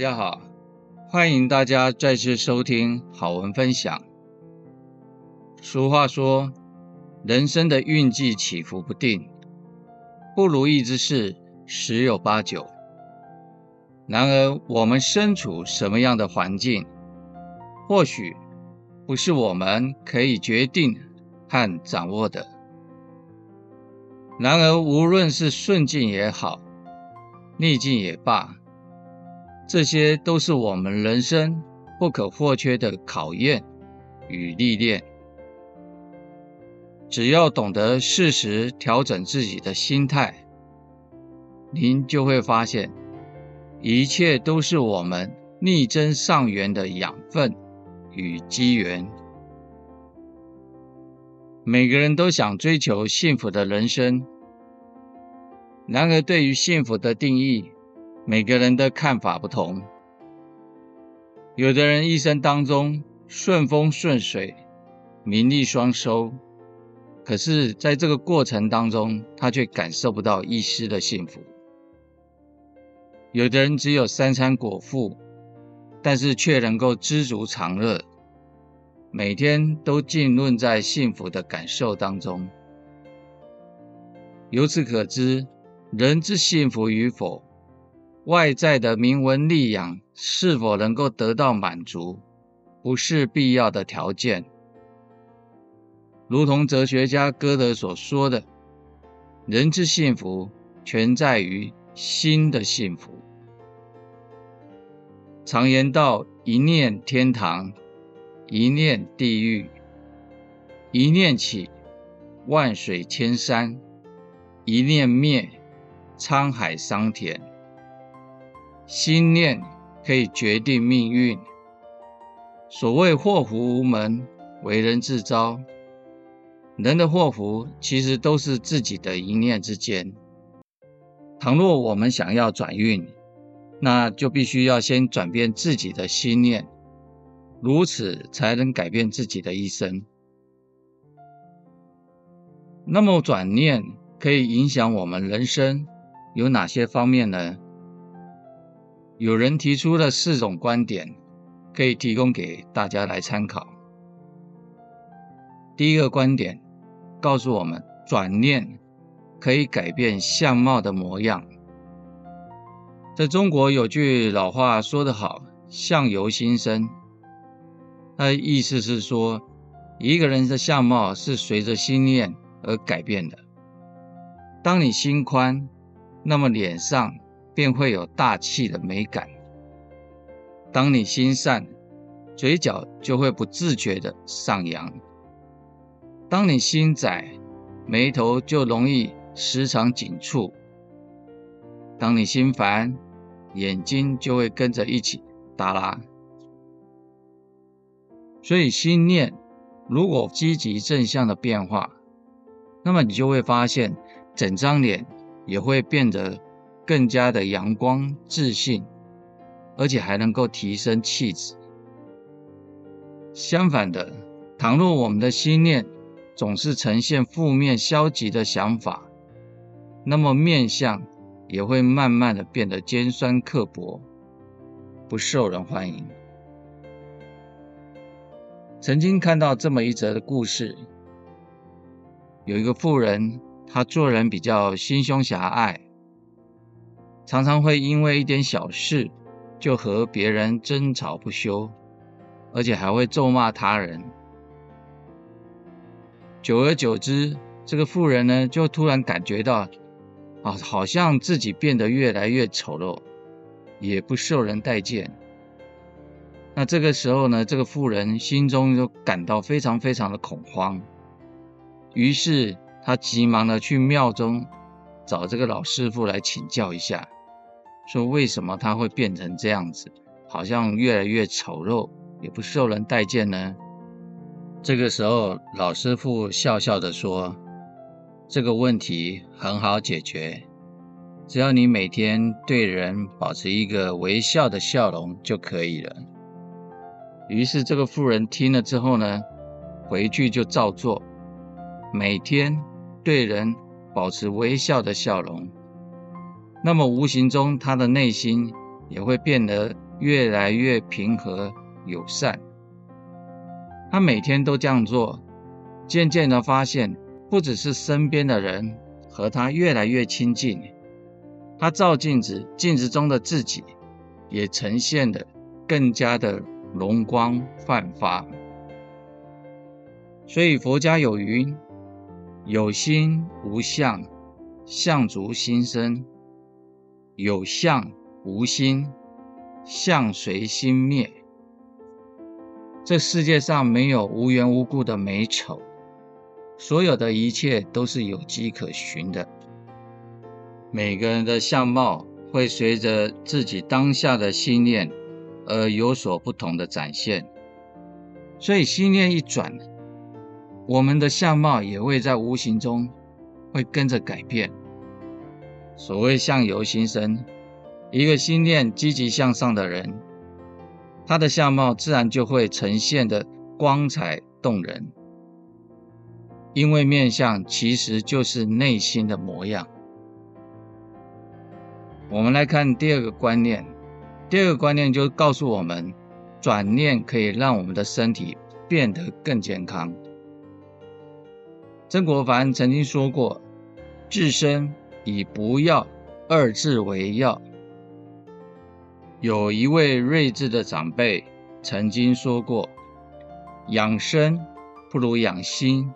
大家好，欢迎大家再次收听好文分享。俗话说，人生的运气起伏不定，不如意之事十有八九。然而，我们身处什么样的环境，或许不是我们可以决定和掌握的。然而，无论是顺境也好，逆境也罢。这些都是我们人生不可或缺的考验与历练。只要懂得适时调整自己的心态，您就会发现，一切都是我们逆增上缘的养分与机缘。每个人都想追求幸福的人生，然而对于幸福的定义，每个人的看法不同，有的人一生当中顺风顺水，名利双收，可是在这个过程当中，他却感受不到一丝的幸福；有的人只有三餐果腹，但是却能够知足常乐，每天都浸润在幸福的感受当中。由此可知，人之幸福与否，外在的名闻利养是否能够得到满足，不是必要的条件。如同哲学家歌德所说的：“人之幸福，全在于心的幸福。”常言道：“一念天堂，一念地狱；一念起，万水千山；一念灭，沧海桑田。”心念可以决定命运。所谓祸福无门，为人自招。人的祸福其实都是自己的一念之间。倘若我们想要转运，那就必须要先转变自己的心念，如此才能改变自己的一生。那么转念可以影响我们人生有哪些方面呢？有人提出了四种观点，可以提供给大家来参考。第一个观点告诉我们，转念可以改变相貌的模样。在中国有句老话说得好：“相由心生。”它的意思是说，一个人的相貌是随着心念而改变的。当你心宽，那么脸上，便会有大气的美感。当你心善，嘴角就会不自觉的上扬；当你心窄，眉头就容易时常紧蹙；当你心烦，眼睛就会跟着一起耷拉。所以，心念如果积极正向的变化，那么你就会发现整张脸也会变得。更加的阳光自信，而且还能够提升气质。相反的，倘若我们的心念总是呈现负面消极的想法，那么面相也会慢慢的变得尖酸刻薄，不受人欢迎。曾经看到这么一则的故事，有一个妇人，她做人比较心胸狭隘。常常会因为一点小事就和别人争吵不休，而且还会咒骂他人。久而久之，这个妇人呢，就突然感觉到，啊，好像自己变得越来越丑陋，也不受人待见。那这个时候呢，这个妇人心中就感到非常非常的恐慌，于是她急忙的去庙中找这个老师傅来请教一下。说为什么他会变成这样子，好像越来越丑陋，也不受人待见呢？这个时候，老师傅笑笑地说：“这个问题很好解决，只要你每天对人保持一个微笑的笑容就可以了。”于是，这个妇人听了之后呢，回去就照做，每天对人保持微笑的笑容。那么无形中，他的内心也会变得越来越平和友善。他每天都这样做，渐渐的发现，不只是身边的人和他越来越亲近，他照镜子，镜子中的自己也呈现的更加的容光焕发。所以佛家有云：“有心无相，相足心生；有相无心，相随心灭。”这世界上没有无缘无故的美丑，所有的一切都是有迹可循的。每个人的相貌会随着自己当下的心念而有所不同的展现，所以心念一转。我们的相貌也会在无形中会跟着改变。所谓相由心生，一个心念积极向上的人，他的相貌自然就会呈现的光彩动人。因为面相其实就是内心的模样。我们来看第二个观念，第二个观念就告诉我们，转念可以让我们的身体变得更健康。曾国藩曾经说过：“自身以不要二字为要。”有一位睿智的长辈曾经说过：“养生不如养心，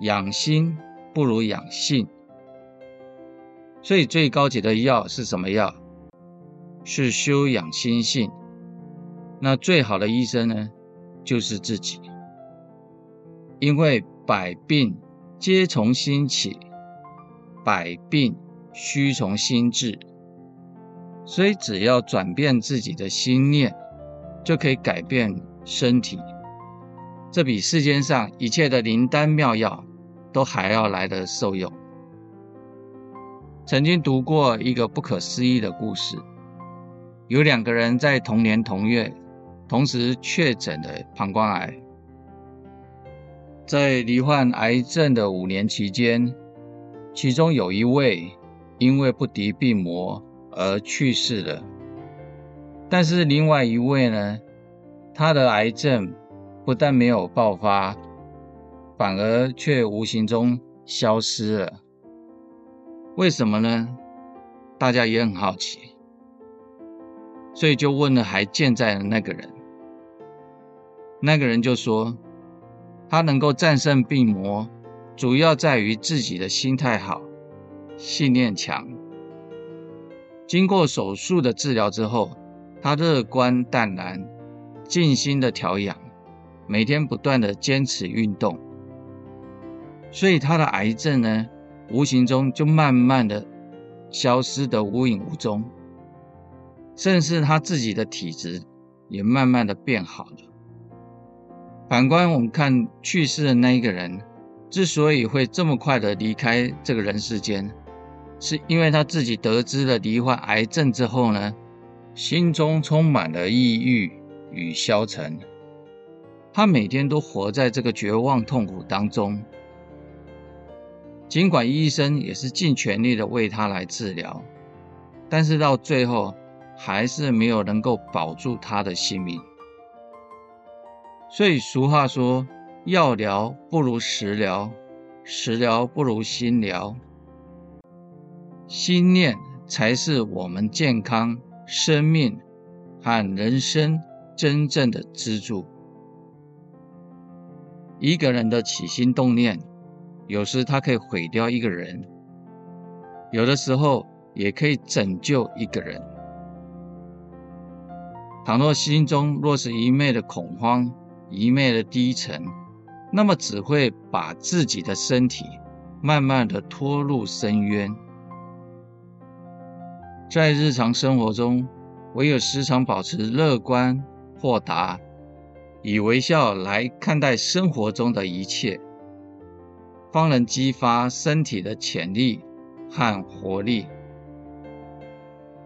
养心不如养性。”所以最高级的药是什么药？是修养心性。那最好的医生呢，就是自己，因为。百病皆从心起，百病须从心治。所以，只要转变自己的心念，就可以改变身体。这比世间上一切的灵丹妙药都还要来得受用。曾经读过一个不可思议的故事，有两个人在同年同月同时确诊的膀胱癌。在罹患癌症的五年期间，其中有一位因为不敌病魔而去世了。但是另外一位呢，他的癌症不但没有爆发，反而却无形中消失了。为什么呢？大家也很好奇，所以就问了还健在的那个人。那个人就说。他能够战胜病魔，主要在于自己的心态好，信念强。经过手术的治疗之后，他乐观淡然，静心的调养，每天不断的坚持运动，所以他的癌症呢，无形中就慢慢的消失得无影无踪，甚至他自己的体质也慢慢的变好了。反观我们看去世的那一个人，之所以会这么快的离开这个人世间，是因为他自己得知了罹患癌症之后呢，心中充满了抑郁与消沉，他每天都活在这个绝望痛苦当中。尽管医生也是尽全力的为他来治疗，但是到最后还是没有能够保住他的性命。所以俗话说：“药疗不如食疗，食疗不如心疗。心念才是我们健康、生命和人生真正的支柱。一个人的起心动念，有时他可以毁掉一个人，有的时候也可以拯救一个人。倘若心中若是一昧的恐慌，一昧的低沉，那么只会把自己的身体慢慢的拖入深渊。在日常生活中，唯有时常保持乐观豁达，以微笑来看待生活中的一切，方能激发身体的潜力和活力，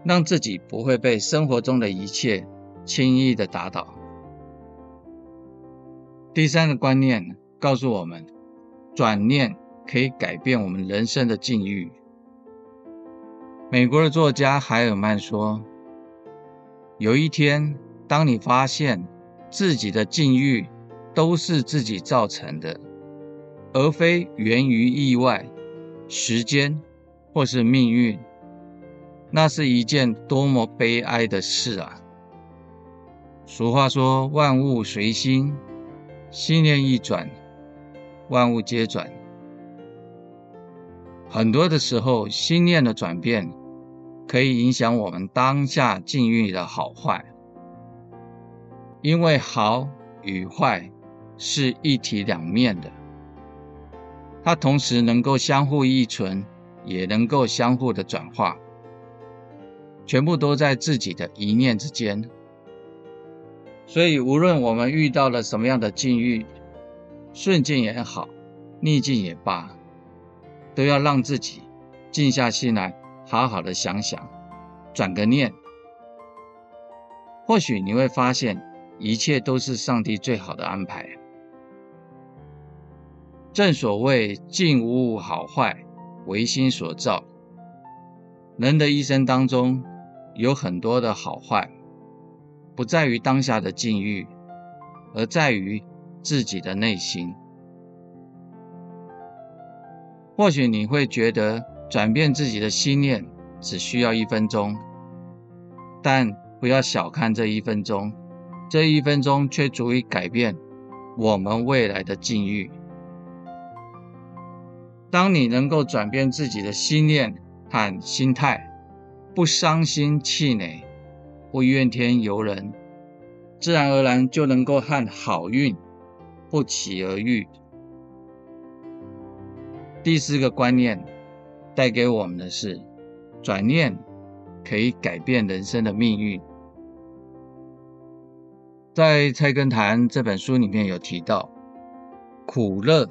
让自己不会被生活中的一切轻易的打倒。第三个观念告诉我们，转念可以改变我们人生的境遇。美国的作家海尔曼说：“有一天，当你发现自己的境遇都是自己造成的，而非源于意外、时间或是命运，那是一件多么悲哀的事啊！俗话说：“万物随心，心念一转，万物皆转。”很多的时候，心念的转变可以影响我们当下境遇的好坏，因为好与坏是一体两面的，它同时能够相互依存，也能够相互的转化，全部都在自己的一念之间。所以，无论我们遇到了什么样的境遇，顺境也好，逆境也罢。都要让自己静下心来，好好的想想，转个念，或许你会发现，一切都是上帝最好的安排。正所谓“境无好坏，唯心所造”。人的一生当中，有很多的好坏，不在于当下的境遇，而在于自己的内心。或许你会觉得转变自己的心念只需要一分钟，但不要小看这一分钟，这一分钟却足以改变我们未来的境遇。当你能够转变自己的心念和心态，不伤心气馁，不怨天尤人，自然而然就能够和好运不期而遇。第四个观念带给我们的是，转念可以改变人生的命运。在《菜根谭》这本书里面有提到，苦乐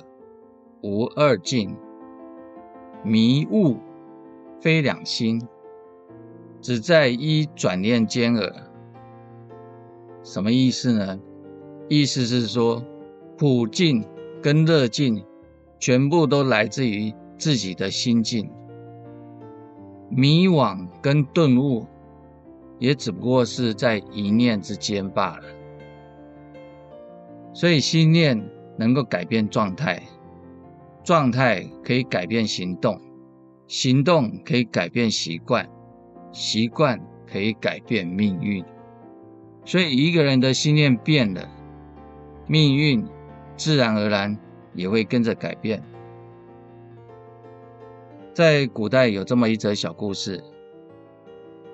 无二尽，迷悟非两心，只在一转念间耳。什么意思呢？意思是说，苦境跟乐境。全部都来自于自己的心境，迷惘跟顿悟，也只不过是在一念之间罢了。所以心念能够改变状态，状态可以改变行动，行动可以改变习惯，习惯可以改变命运。所以一个人的心念变了，命运自然而然。也会跟着改变。在古代有这么一则小故事，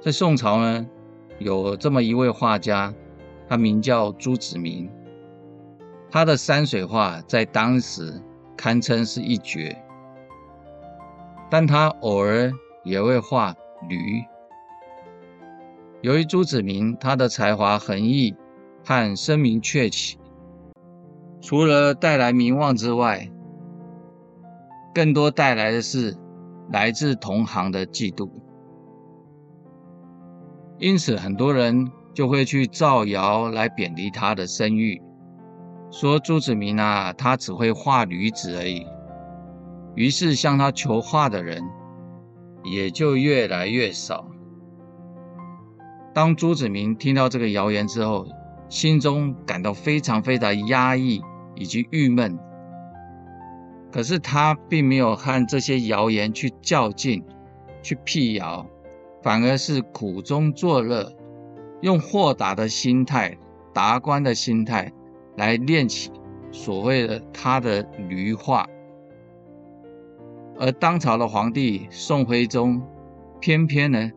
在宋朝呢，有这么一位画家，他名叫朱子明，他的山水画在当时堪称是一绝，但他偶尔也会画驴。由于朱子明他的才华横溢和声名鹊起。除了带来名望之外，更多带来的是来自同行的嫉妒。因此，很多人就会去造谣来贬低他的声誉，说朱子明啊，他只会画驴子而已。于是，向他求画的人也就越来越少。当朱子明听到这个谣言之后，心中感到非常非常压抑。以及郁闷，可是他并没有和这些谣言去较劲、去辟谣，反而是苦中作乐，用豁达的心态、达观的心态来练起所谓的他的驴画。而当朝的皇帝宋徽宗，偏偏呢，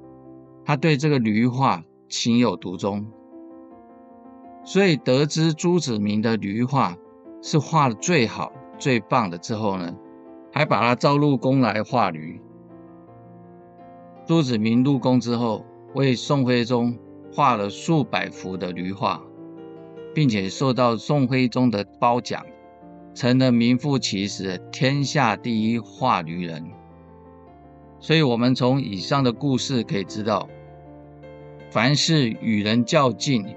他对这个驴画情有独钟，所以得知朱子明的驴画。是画的最好、最棒的之后呢，还把他召入宫来画驴。朱子明入宫之后，为宋徽宗画了数百幅的驴画，并且受到宋徽宗的褒奖，成了名副其实的天下第一画驴人。所以，我们从以上的故事可以知道，凡是与人较劲，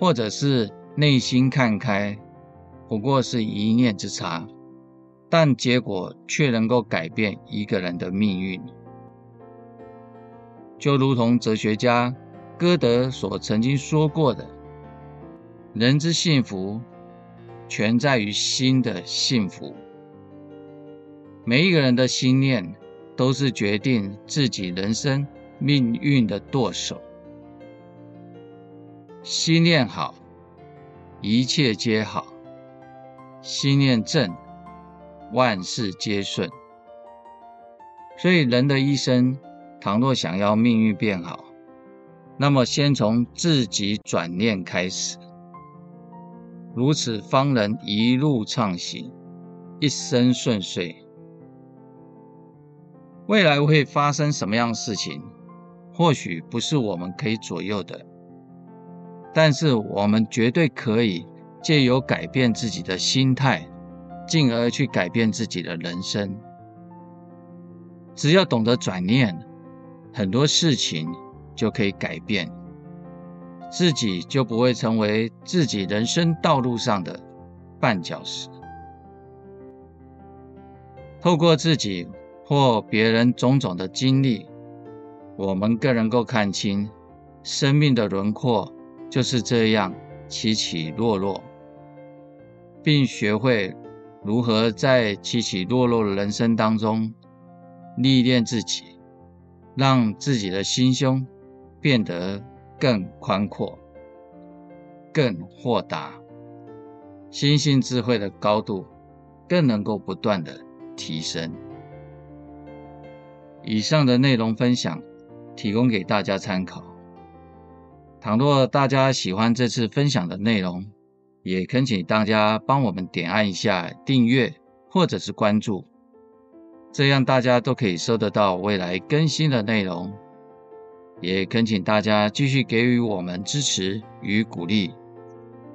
或者是内心看开。不过是一念之差，但结果却能够改变一个人的命运。就如同哲学家歌德所曾经说过的：“人之幸福，全在于心的幸福。”每一个人的心念，都是决定自己人生命运的舵手。心念好，一切皆好；心念正，万事皆顺。所以，人的一生，倘若想要命运变好，那么先从自己转念开始，如此方能一路畅行，一生顺遂。未来会发生什么样的事情，或许不是我们可以左右的，但是我们绝对可以借由改变自己的心态，进而去改变自己的人生。只要懂得转念，很多事情就可以改变，自己就不会成为自己人生道路上的绊脚石。透过自己或别人种种的经历，我们更能够看清生命的轮廓就是这样起起落落，并学会如何在起起落落的人生当中。历练自己，让自己的心胸变得更宽阔、更豁达，心性智慧的高度更能够不断的提升。以上的内容分享提供给大家参考。倘若大家喜欢这次分享的内容，也恳请大家帮我们点按一下订阅或者是关注。这样大家都可以收得到未来更新的内容，也恳请大家继续给予我们支持与鼓励，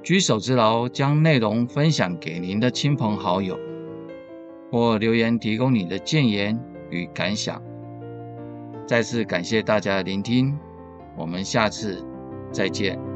举手之劳将内容分享给您的亲朋好友，或留言提供你的建言与感想。再次感谢大家的聆听，我们下次再见。